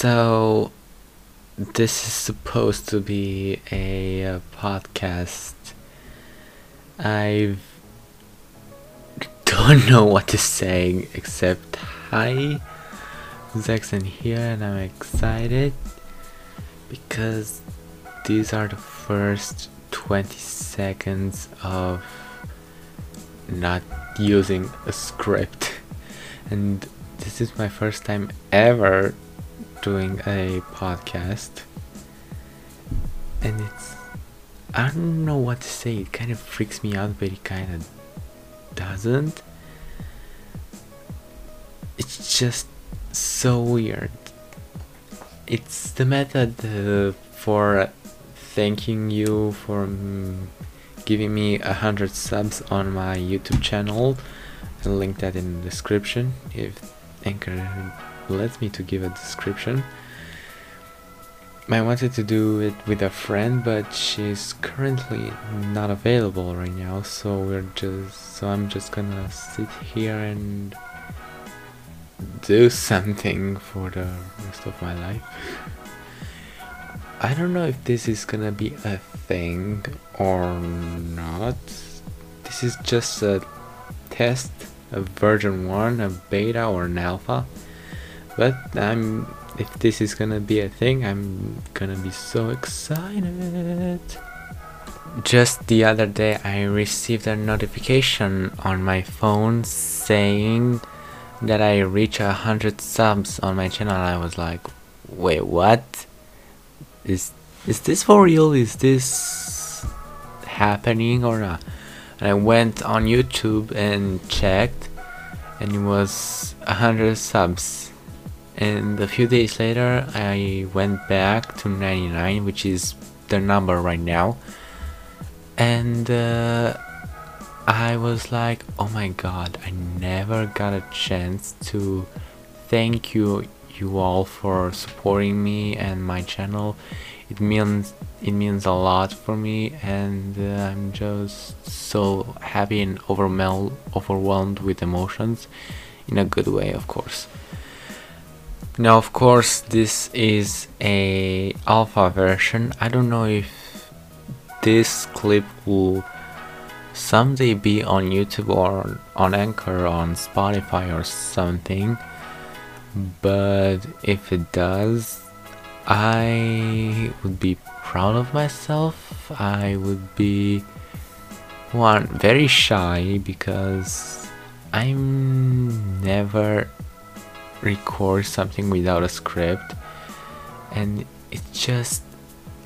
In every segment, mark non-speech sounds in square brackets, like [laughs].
So, this is supposed to be a, uh podcast. I don't know what to say except hi, Zaxxon here, and I'm excited because these are the first 20 seconds of not using a script, and this is my first time ever doing a podcast and it's I don't know what to say. It kind of freaks me out, but it kind of doesn't. It's just so weird. It's the method uh, for thanking you for giving me a hundred subs on my YouTube channel. I'll link that in the description if Anchor lets me to give a description. I wanted to do it with a friend, but she's currently not available right now, so we're just so I'm just gonna sit here and do [laughs] something for the rest of my life. I don't know if this is gonna be a thing or not. This is just a test, a version 1, a beta or an alpha. But I'm if this is gonna be a thing, I'm gonna be so excited. Just the other day, I received a notification on my phone saying that I reached a hundred subs on my channel. I was like, wait, what? Is is this for real? Is this happening or not? And I went on YouTube and checked, and it was a hundred subs and a few days later I went back to 99 which is the number right now. And uh, I was like oh my god I never got a chance to thank you you all for supporting me and my channel. It means it means a lot for me and uh, I'm just so happy and overwhelmed overwhelmed with emotions in a good way of course now of course this is a alpha version. I don't know if this clip will someday be on YouTube or on Anchor on Spotify or something. But if it does, I would be proud of myself. I would be one very shy because I'm never record something without a script. And it's just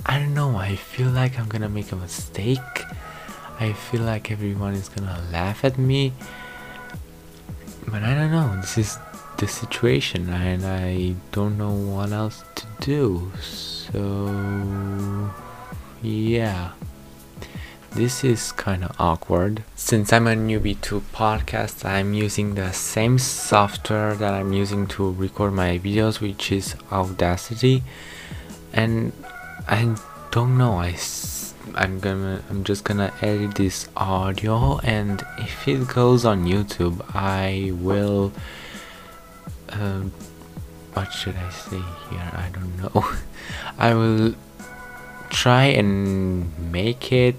I don't know I feel like I'm gonna make a mistake. I feel like everyone is gonna laugh at me. But I don't know this is the situation and I don't know what else to do. So yeah this is kinda awkward. Since I'm a newbie to podcasts, I'm using the same software that I'm using to record my videos, which is Audacity. And I don't know, I I'm gonna I'm just gonna edit this audio and if it goes on YouTube I will uh, what should I say here I don't know [laughs] I will try and make it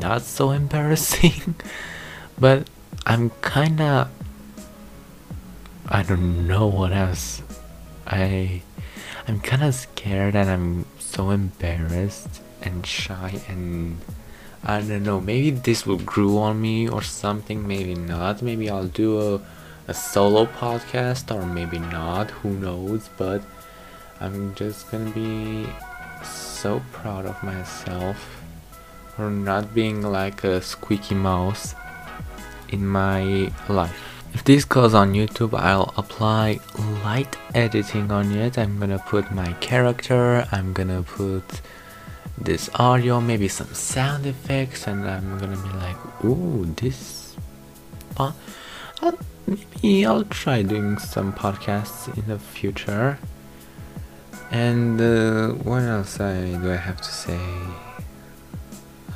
not so embarrassing [laughs] but i'm kinda i don't know what else. I i'm kinda scared and i'm so embarrassed and shy and i don't know maybe this will grow on me or something maybe not. Maybe i'll do a, a solo podcast or maybe not who knows but i'm just gonna be so proud of myself for not being like a squeaky mouse in my life. If this goes on YouTube, I'll apply light editing on it. I'm gonna put my character, I'm gonna put this audio, maybe some sound effects, and I'm gonna be like, ooh, this. Uh, maybe I'll try doing some podcasts in the future. And uh, what else I, do I have to say?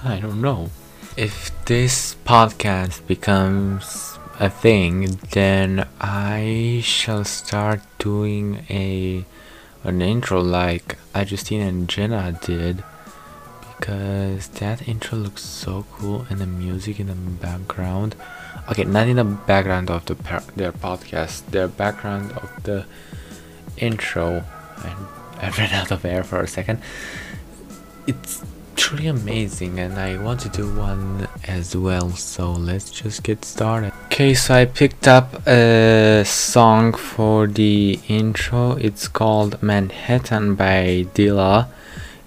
I don't know. If this podcast becomes a thing, then I shall start doing a an intro like Justine and Jenna did because that intro looks so cool and the music in the background okay not in the background of the their podcast their background of the intro and I ran out of air for a second it's truly amazing and I want to do one as well so let's just get started okay so I picked up a song for the intro it's called Manhattan by Dilla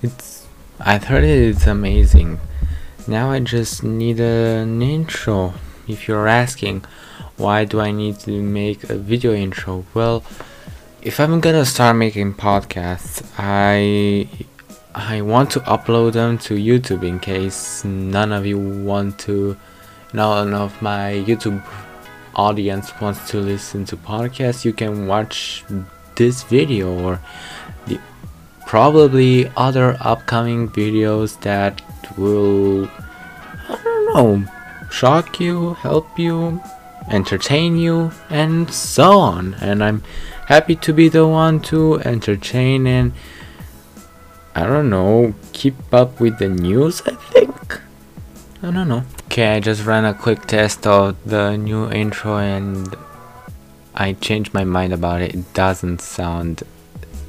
it's I've heard it, it's amazing. Now I just need an intro. If you're asking, why do I need to make a video intro? Well, if I'm gonna start making podcasts, I I want to upload them to YouTube in case none of you want to, none of my YouTube audience wants to listen to podcasts. You can watch this video or the probably other upcoming videos that will I don't know shock you, help you, entertain you, and so on. And I'm happy to be the one to entertain and I don't know, keep up with the news, I think. I don't know. Okay, I just ran a quick test of the new intro and I changed my mind about it. It doesn't sound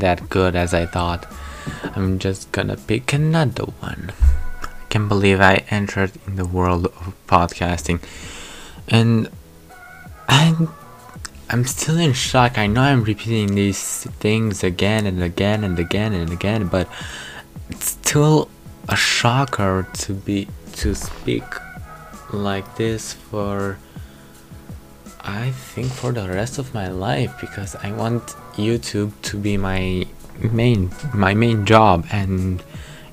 that good as I thought. I'm just gonna pick another one. I can't believe I entered in the world of podcasting. And I'm I'm still in shock. I know I'm repeating these things again and again and again and again, but it's still a shocker to be to speak like this for I think for the rest of my life because I want YouTube to be my main my main job and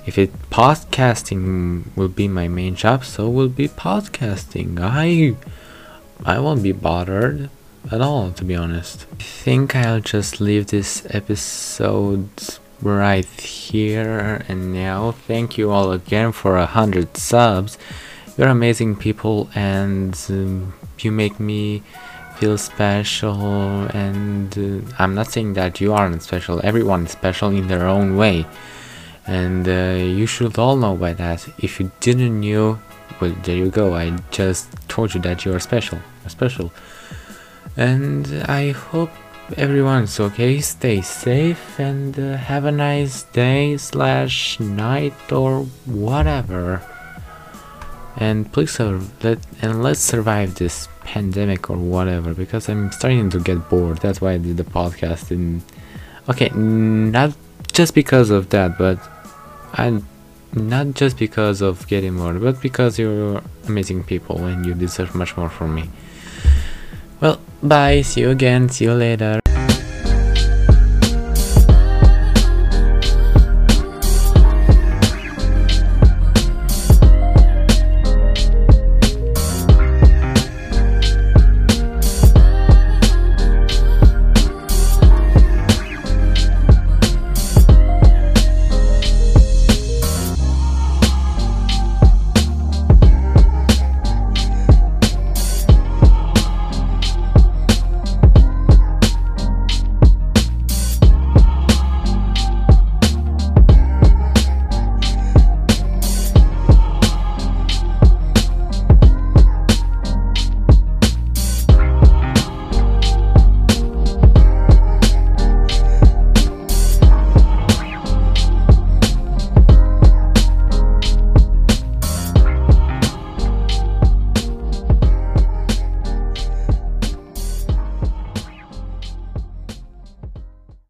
if it podcasting will be my main job so will be podcasting I I won't be bothered at all to be honest. I think I'll just leave this episode right here and now thank you all again for a hundred subs. You're amazing people and um, you make me feel special and uh, i'm not saying that you aren't special. Everyone is special in their own way. And uh, you should all know by that. If you didn't know well there you go. I just told you that you are special. Special and i hope everyone's okay stay safe and uh, have a nice day slash night or whatever and please let and let's survive this pandemic or whatever because I'm starting to get bored. That's why I did the podcast. And okay, not just because of that, but I not just because of getting bored, but because you're amazing people and you deserve much more from me. Well, bye. See you again. See you later.